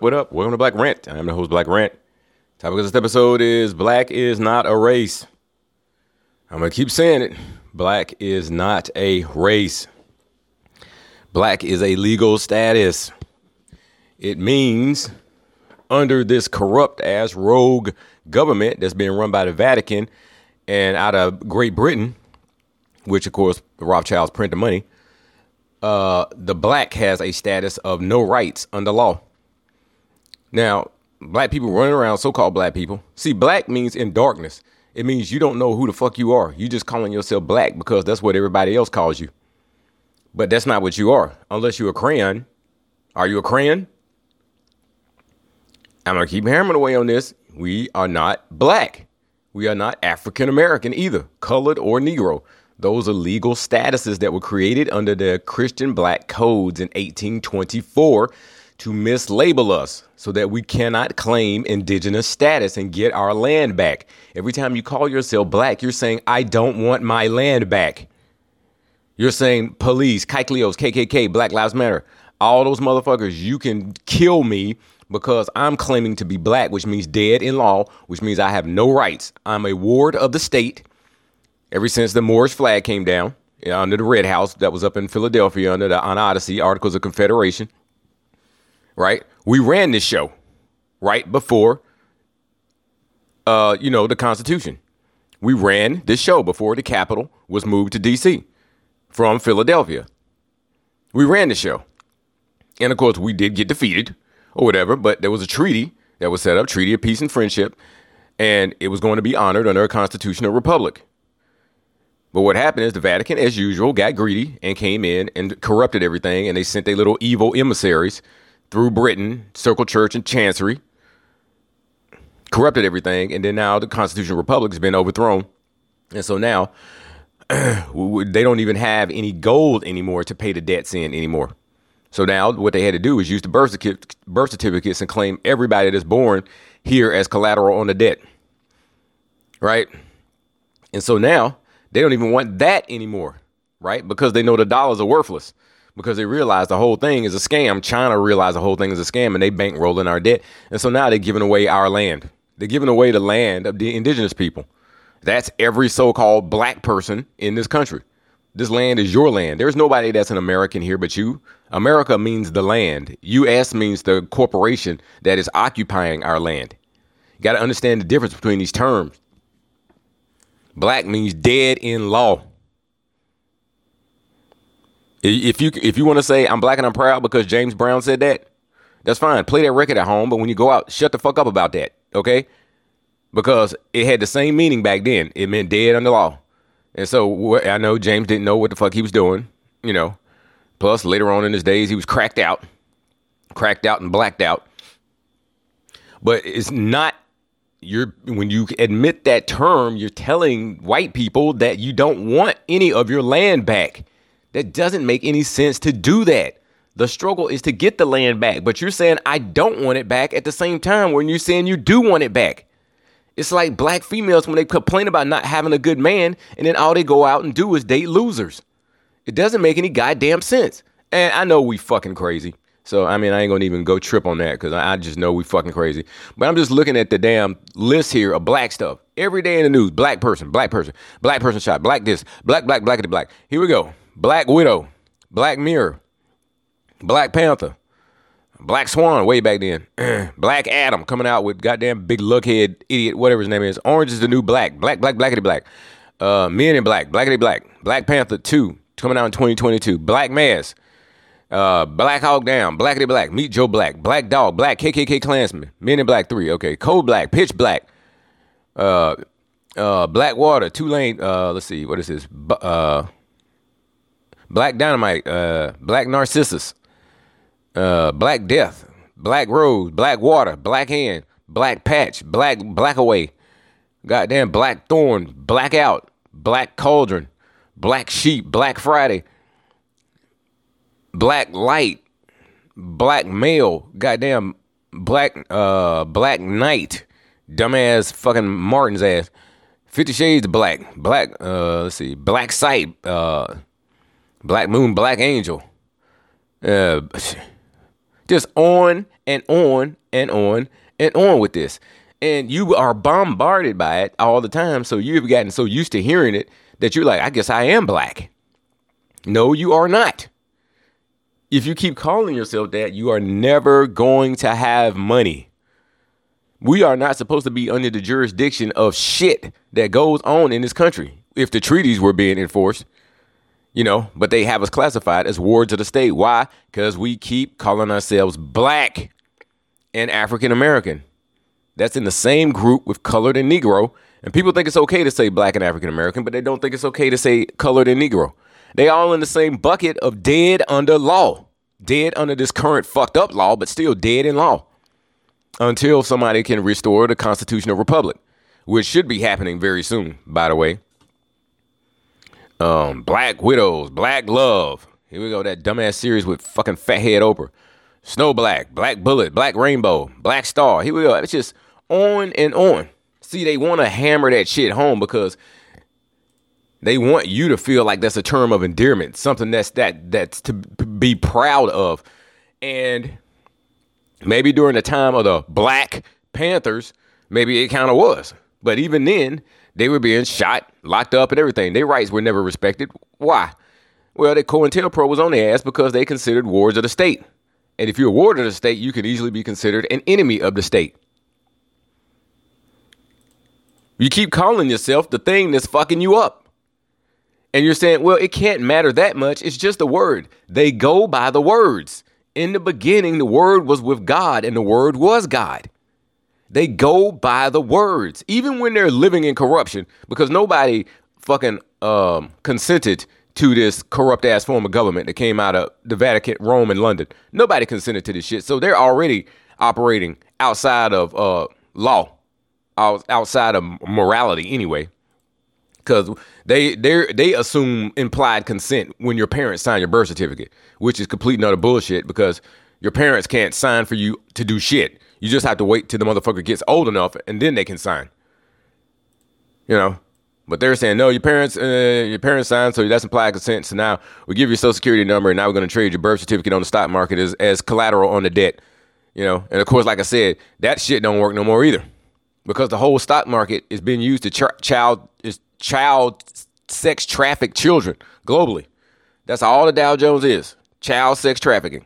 What up? Welcome to Black Rant. I'm the host, Black Rant. Topic of this episode is Black is not a race. I'm going to keep saying it. Black is not a race. Black is a legal status. It means under this corrupt ass rogue government that's being run by the Vatican and out of Great Britain, which of course the Rothschilds print the money, uh, the black has a status of no rights under law. Now, black people running around, so called black people. See, black means in darkness. It means you don't know who the fuck you are. You just calling yourself black because that's what everybody else calls you. But that's not what you are. Unless you're a crayon. Are you a crayon? I'm gonna keep hammering away on this. We are not black. We are not African American either, colored or Negro. Those are legal statuses that were created under the Christian black codes in 1824 to mislabel us so that we cannot claim indigenous status and get our land back. Every time you call yourself black, you're saying, I don't want my land back. You're saying police, Kaiklios, KKK, Black Lives Matter, all those motherfuckers, you can kill me because I'm claiming to be black, which means dead in law, which means I have no rights. I'm a ward of the state ever since the Moorish flag came down under the Red House that was up in Philadelphia under the Odyssey Articles of Confederation. Right, we ran this show right before, uh, you know, the Constitution. We ran this show before the capital was moved to D.C. from Philadelphia. We ran the show, and of course, we did get defeated or whatever. But there was a treaty that was set up, Treaty of Peace and Friendship, and it was going to be honored under a constitutional republic. But what happened is the Vatican, as usual, got greedy and came in and corrupted everything, and they sent their little evil emissaries through Britain, Circle Church, and Chancery, corrupted everything, and then now the Constitutional Republic has been overthrown, and so now they don't even have any gold anymore to pay the debts in anymore. So now what they had to do is use the birth, birth certificates and claim everybody that's born here as collateral on the debt, right? And so now they don't even want that anymore, right? Because they know the dollars are worthless. Because they realize the whole thing is a scam. China realized the whole thing is a scam and they bankrolling our debt. And so now they're giving away our land. They're giving away the land of the indigenous people. That's every so called black person in this country. This land is your land. There's nobody that's an American here but you. America means the land. US means the corporation that is occupying our land. You got to understand the difference between these terms. Black means dead in law. If you if you want to say I'm black and I'm proud because James Brown said that, that's fine. Play that record at home, but when you go out, shut the fuck up about that, okay? Because it had the same meaning back then. It meant dead under law. And so I know James didn't know what the fuck he was doing, you know. Plus, later on in his days, he was cracked out, cracked out and blacked out. But it's not you're when you admit that term, you're telling white people that you don't want any of your land back. That doesn't make any sense to do that. The struggle is to get the land back, but you're saying I don't want it back at the same time when you're saying you do want it back. It's like black females when they complain about not having a good man, and then all they go out and do is date losers. It doesn't make any goddamn sense. And I know we fucking crazy. So I mean, I ain't gonna even go trip on that because I, just know we fucking crazy. But I'm just looking at the damn list here of black stuff every day in the news. Black person, black person, black person shot, black this, black, black, blackity black. Here we go. Black Widow, Black Mirror, Black Panther, Black Swan way back then, Black Adam coming out with goddamn big luckhead idiot whatever his name is. Orange is the new black, black, black, blackity black. Uh, Men in Black, Blackity Black, Black Panther two coming out in 2022. Black Mass, uh, Black Hawk Down, Blackity Black, Meet Joe Black, Black Dog, Black KKK Klansman, Men in Black 3, okay, Cold Black, Pitch Black, uh, uh, Black Water, Tulane, uh, let's see, what is this? B- uh, Black Dynamite, uh, Black Narcissus, uh, Black Death, Black Rose, Black Water, Black Hand, Black Patch, Black Black Away, goddamn Black Thorn, Blackout, Black Cauldron, Black Sheep, Black Friday, black light, black male, goddamn black uh black knight, dumbass fucking Martin's ass. Fifty Shades of Black, Black uh let's see, Black Sight, uh Black Moon, Black Angel, uh Just on and on and on and on with this. And you are bombarded by it all the time. So you've gotten so used to hearing it that you're like, I guess I am black. No, you are not. If you keep calling yourself that, you are never going to have money. We are not supposed to be under the jurisdiction of shit that goes on in this country if the treaties were being enforced, you know, but they have us classified as wards of the state. Why? Because we keep calling ourselves black and African American. That's in the same group with colored and Negro. And people think it's okay to say black and African American, but they don't think it's okay to say colored and Negro. They all in the same bucket of dead under law. Dead under this current fucked up law, but still dead in law until somebody can restore the constitutional republic, which should be happening very soon, by the way. Um, Black Widows, Black Love. Here we go, that dumbass series with fucking Fathead Oprah. Snow Black, Black Bullet, Black Rainbow, Black Star. Here we go. It's just on and on. See, they want to hammer that shit home because they want you to feel like that's a term of endearment, something that's that that's to be proud of. And Maybe during the time of the Black Panthers, maybe it kind of was. But even then, they were being shot, locked up, and everything. Their rights were never respected. Why? Well, the COINTELPRO was on their ass because they considered wards of the state. And if you're a ward of the state, you can easily be considered an enemy of the state. You keep calling yourself the thing that's fucking you up. And you're saying, well, it can't matter that much. It's just a word. They go by the words. In the beginning, the Word was with God, and the Word was God. They go by the words, even when they're living in corruption, because nobody fucking um, consented to this corrupt ass form of government that came out of the Vatican, Rome, and London. Nobody consented to this shit. So they're already operating outside of uh, law, outside of morality anyway because they they they assume implied consent when your parents sign your birth certificate, which is complete and utter bullshit because your parents can't sign for you to do shit. You just have to wait till the motherfucker gets old enough and then they can sign. You know, but they're saying no, your parents uh, your parents signed, so that's implied consent. So now we give you a social security number, and now we're going to trade your birth certificate on the stock market as as collateral on the debt. You know, and of course, like I said, that shit don't work no more either because the whole stock market is being used to ch- child is child sex traffic children globally. That's all the Dow Jones is child sex trafficking.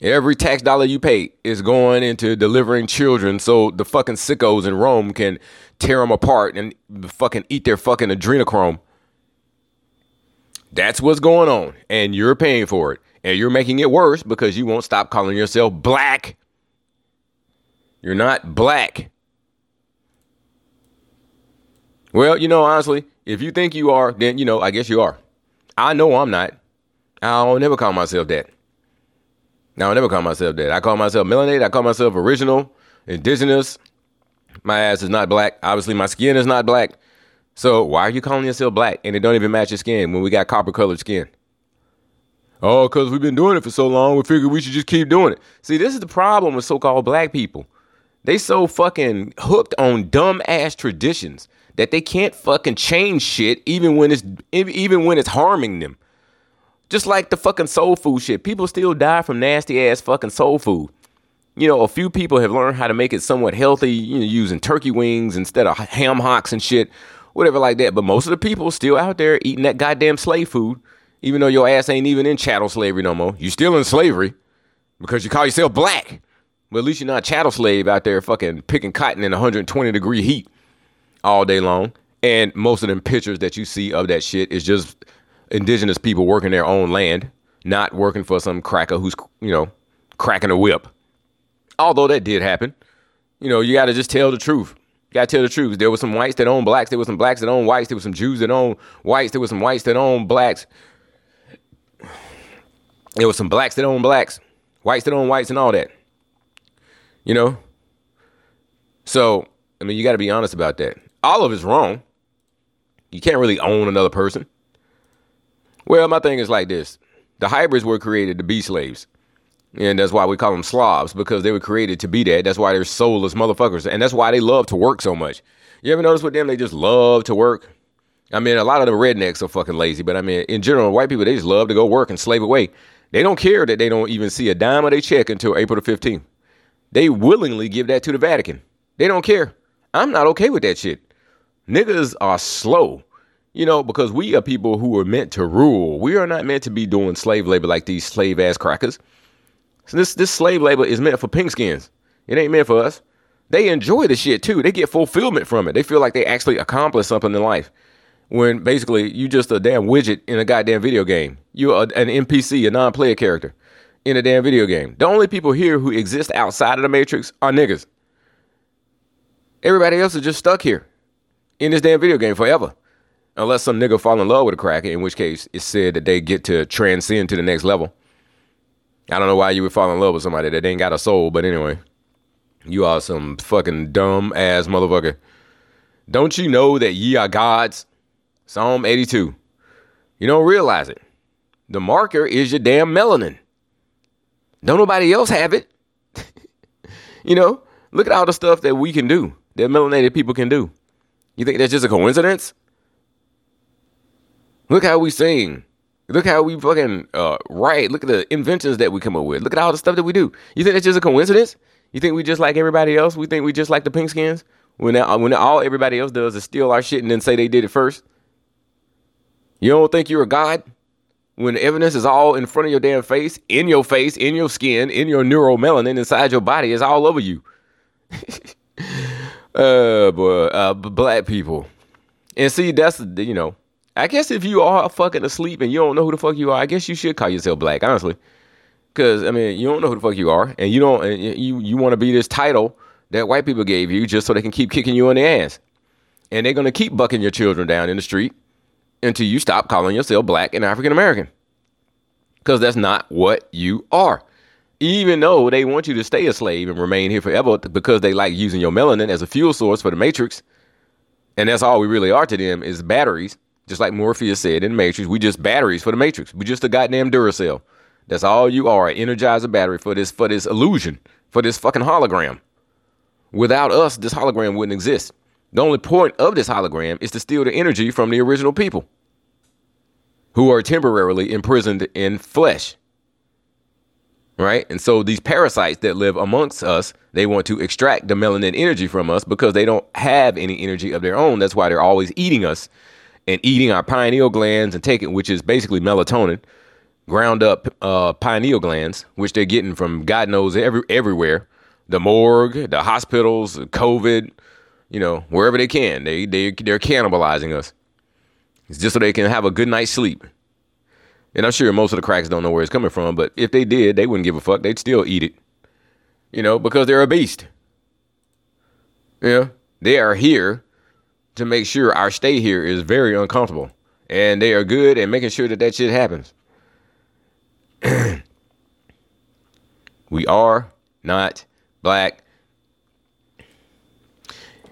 Every tax dollar you pay is going into delivering children so the fucking sickos in Rome can tear them apart and fucking eat their fucking adrenochrome. That's what's going on. And you're paying for it. And you're making it worse because you won't stop calling yourself black. You're not black. Well, you know, honestly, if you think you are, then you know, I guess you are. I know I'm not. I'll never call myself that. I'll never call myself that. I call myself melanated. I call myself original, indigenous. My ass is not black. Obviously, my skin is not black. So why are you calling yourself black and it don't even match your skin when we got copper colored skin? Oh, because we've been doing it for so long, we figured we should just keep doing it. See, this is the problem with so called black people. They so fucking hooked on dumb ass traditions that they can't fucking change shit even when it's even when it's harming them. Just like the fucking soul food shit. People still die from nasty ass fucking soul food. You know, a few people have learned how to make it somewhat healthy, you know, using turkey wings instead of ham hocks and shit, whatever like that. But most of the people still out there eating that goddamn slave food, even though your ass ain't even in chattel slavery no more. You still in slavery because you call yourself black. But at least you're not chattel slave out there fucking picking cotton in 120 degree heat all day long. And most of them pictures that you see of that shit is just indigenous people working their own land, not working for some cracker who's, you know, cracking a whip. Although that did happen. You know, you got to just tell the truth. You got to tell the truth. There were some whites that own blacks. There were some blacks that own whites. There were some Jews that own whites. There were some whites that own blacks. There were some blacks that own blacks, whites that own whites, and all that. You know? So, I mean, you got to be honest about that all of it's wrong. You can't really own another person. Well, my thing is like this the hybrids were created to be slaves. And that's why we call them Slavs, because they were created to be that. That's why they're soulless motherfuckers. And that's why they love to work so much. You ever notice with them, they just love to work? I mean, a lot of the rednecks are fucking lazy, but I mean, in general, white people, they just love to go work and slave away. They don't care that they don't even see a dime of their check until April the 15th. They willingly give that to the Vatican. They don't care. I'm not okay with that shit. Niggas are slow, you know, because we are people who are meant to rule. We are not meant to be doing slave labor like these slave ass crackers. So this this slave labor is meant for pink skins. It ain't meant for us. They enjoy the shit too. They get fulfillment from it. They feel like they actually accomplished something in life. When basically you just a damn widget in a goddamn video game. You're an NPC, a non-player character in a damn video game. The only people here who exist outside of the Matrix are niggas. Everybody else is just stuck here in this damn video game forever. Unless some nigga fall in love with a cracker, in which case it's said that they get to transcend to the next level. I don't know why you would fall in love with somebody that ain't got a soul, but anyway. You are some fucking dumb ass motherfucker. Don't you know that ye are gods? Psalm 82. You don't realize it. The marker is your damn melanin. Don't nobody else have it. you know, look at all the stuff that we can do, that melanated people can do. You think that's just a coincidence? Look how we sing. Look how we fucking uh, write. Look at the inventions that we come up with. Look at all the stuff that we do. You think that's just a coincidence? You think we just like everybody else? We think we just like the pink skins? When, when all everybody else does is steal our shit and then say they did it first? You don't think you're a god? When evidence is all in front of your damn face, in your face, in your skin, in your neuromelanin, inside your body, it's all over you. uh, boy, uh, black people. And see, that's, you know, I guess if you are fucking asleep and you don't know who the fuck you are, I guess you should call yourself black, honestly. Cause I mean, you don't know who the fuck you are, and you don't, and you you want to be this title that white people gave you just so they can keep kicking you in the ass, and they're gonna keep bucking your children down in the street until you stop calling yourself black and African American. Because that's not what you are. Even though they want you to stay a slave and remain here forever because they like using your melanin as a fuel source for the Matrix. And that's all we really are to them is batteries. Just like Morpheus said in Matrix, we just batteries for the Matrix. We just a goddamn Duracell. That's all you are, an energizer battery for this for this illusion, for this fucking hologram. Without us, this hologram wouldn't exist. The only point of this hologram is to steal the energy from the original people who are temporarily imprisoned in flesh. Right? And so these parasites that live amongst us, they want to extract the melanin energy from us because they don't have any energy of their own. That's why they're always eating us and eating our pineal glands and taking, which is basically melatonin, ground up uh, pineal glands, which they're getting from God knows every, everywhere the morgue, the hospitals, COVID, you know, wherever they can. They, they, they're cannibalizing us. It's just so they can have a good night's sleep. And I'm sure most of the cracks don't know where it's coming from, but if they did, they wouldn't give a fuck. They'd still eat it. You know, because they're a beast. Yeah. They are here to make sure our stay here is very uncomfortable. And they are good at making sure that that shit happens. we are not black.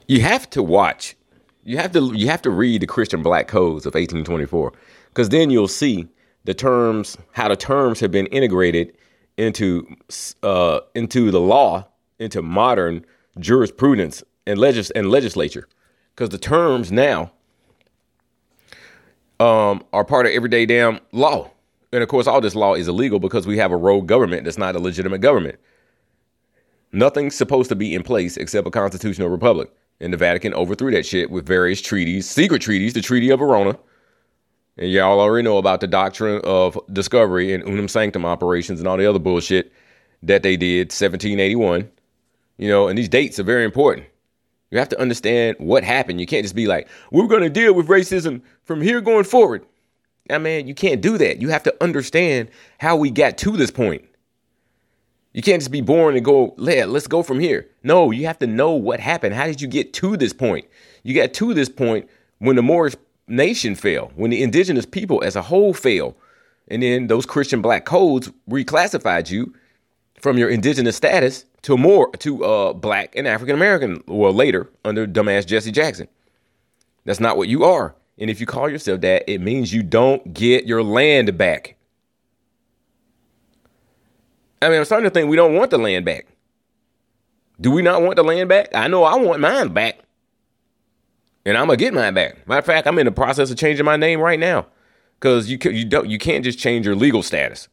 You have to watch you have to you have to read the Christian Black Codes of 1824 because then you'll see the terms how the terms have been integrated into uh, into the law into modern jurisprudence and legis and legislature because the terms now um, are part of everyday damn law and of course all this law is illegal because we have a rogue government that's not a legitimate government nothing's supposed to be in place except a constitutional republic and the Vatican overthrew that shit with various treaties, secret treaties, the Treaty of Verona. And y'all already know about the doctrine of discovery and Unam Sanctam operations and all the other bullshit that they did 1781. You know, and these dates are very important. You have to understand what happened. You can't just be like, we're going to deal with racism from here going forward. I mean, you can't do that. You have to understand how we got to this point. You can't just be born and go, yeah, let's go from here. No, you have to know what happened. How did you get to this point? You got to this point when the Moorish nation fell, when the indigenous people as a whole fell. And then those Christian black codes reclassified you from your indigenous status to more to uh, black and African American, well later under dumbass Jesse Jackson. That's not what you are. And if you call yourself that, it means you don't get your land back. I mean, I'm starting to think we don't want the land back. Do we not want the land back? I know I want mine back. And I'm gonna get mine back. Matter of fact, I'm in the process of changing my name right now. Cause you you don't you can't just change your legal status.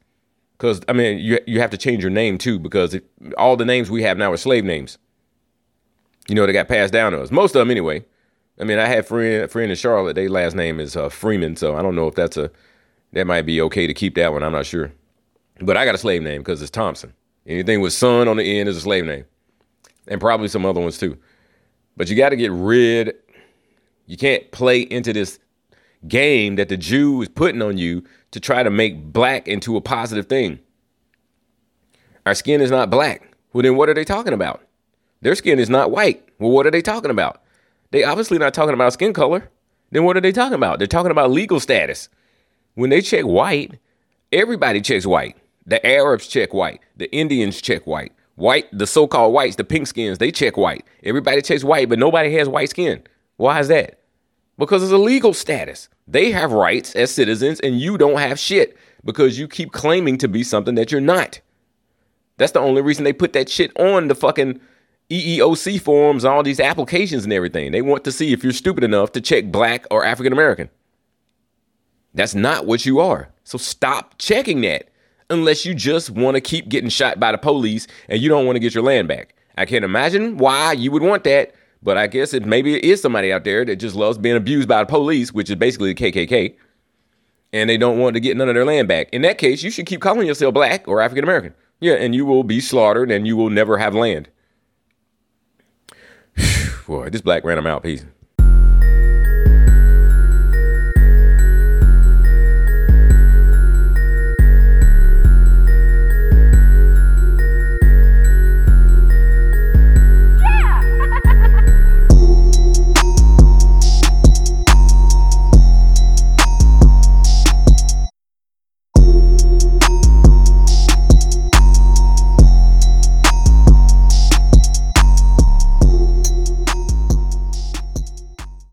Because I mean, you you have to change your name too, because it, all the names we have now are slave names. You know, they got passed down to us. Most of them, anyway. I mean, I had friend friend in Charlotte. Their last name is uh, Freeman, so I don't know if that's a that might be okay to keep that one. I'm not sure. But I got a slave name because it's Thompson. Anything with son on the end is a slave name, and probably some other ones too. But you got to get rid. You can't play into this game that the Jew is putting on you to try to make black into a positive thing. Our skin is not black. Well, then what are they talking about? Their skin is not white. Well, what are they talking about? They obviously not talking about skin color. Then what are they talking about? They're talking about legal status. When they check white, everybody checks white. The Arabs check white. The Indians check white. White, the so-called whites, the pink skins, they check white. Everybody checks white, but nobody has white skin. Why is that? Because it's a legal status. They have rights as citizens, and you don't have shit because you keep claiming to be something that you're not. That's the only reason they put that shit on the fucking EEOC forms, all these applications and everything. They want to see if you're stupid enough to check black or African American. That's not what you are. So stop checking that unless you just want to keep getting shot by the police and you don't want to get your land back. I can't imagine why you would want that, but I guess it maybe it is somebody out there that just loves being abused by the police, which is basically the KKK, and they don't want to get none of their land back. In that case, you should keep calling yourself black or African American. Yeah, and you will be slaughtered and you will never have land. Boy, this black ran him out. Peace.